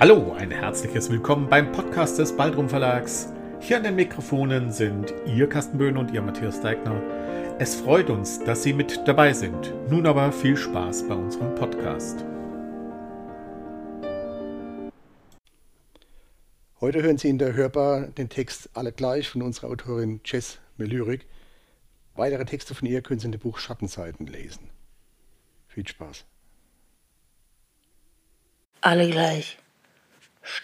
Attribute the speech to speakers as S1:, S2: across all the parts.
S1: Hallo, ein herzliches Willkommen beim Podcast des Baldrum Verlags. Hier an den Mikrofonen sind Ihr Carsten Böhn und Ihr Matthias Deigner. Es freut uns, dass Sie mit dabei sind. Nun aber viel Spaß bei unserem Podcast.
S2: Heute hören Sie in der Hörbar den Text Alle gleich von unserer Autorin Jess Melyrik. Weitere Texte von ihr können Sie in dem Buch Schattenseiten lesen. Viel Spaß.
S3: Alle gleich.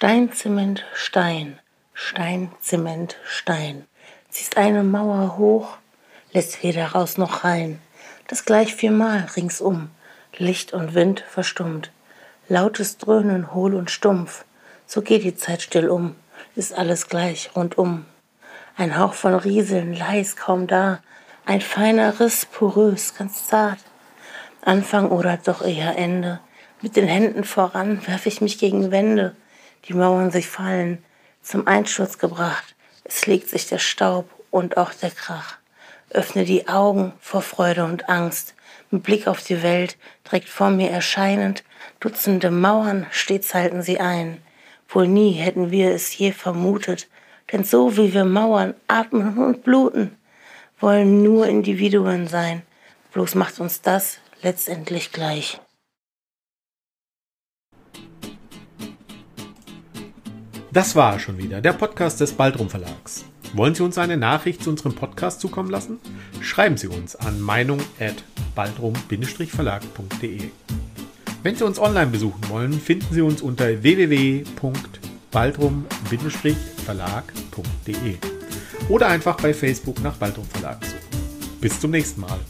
S3: Stein, Zement, Stein, Stein, Zement, Stein. Ziehst eine Mauer hoch, lässt weder raus noch rein. Das gleich viermal ringsum, Licht und Wind verstummt. Lautes Dröhnen hohl und stumpf, so geht die Zeit still um, ist alles gleich rundum. Ein Hauch von Rieseln, leis kaum da, ein feiner Riss, porös, ganz zart. Anfang oder doch eher Ende. Mit den Händen voran werf ich mich gegen Wände, die Mauern sich fallen, zum Einsturz gebracht. Es legt sich der Staub und auch der Krach. Öffne die Augen vor Freude und Angst. Mit Blick auf die Welt, direkt vor mir erscheinend, Dutzende Mauern, stets halten sie ein. Wohl nie hätten wir es je vermutet, denn so wie wir Mauern atmen und bluten, wollen nur Individuen sein. Bloß macht uns das letztendlich gleich.
S1: Das war schon wieder der Podcast des Baldrum Verlags. Wollen Sie uns eine Nachricht zu unserem Podcast zukommen lassen? Schreiben Sie uns an meinung@baldrum-verlag.de. Wenn Sie uns online besuchen wollen, finden Sie uns unter www.baldrum-verlag.de oder einfach bei Facebook nach Baldrum Verlag suchen. Bis zum nächsten Mal.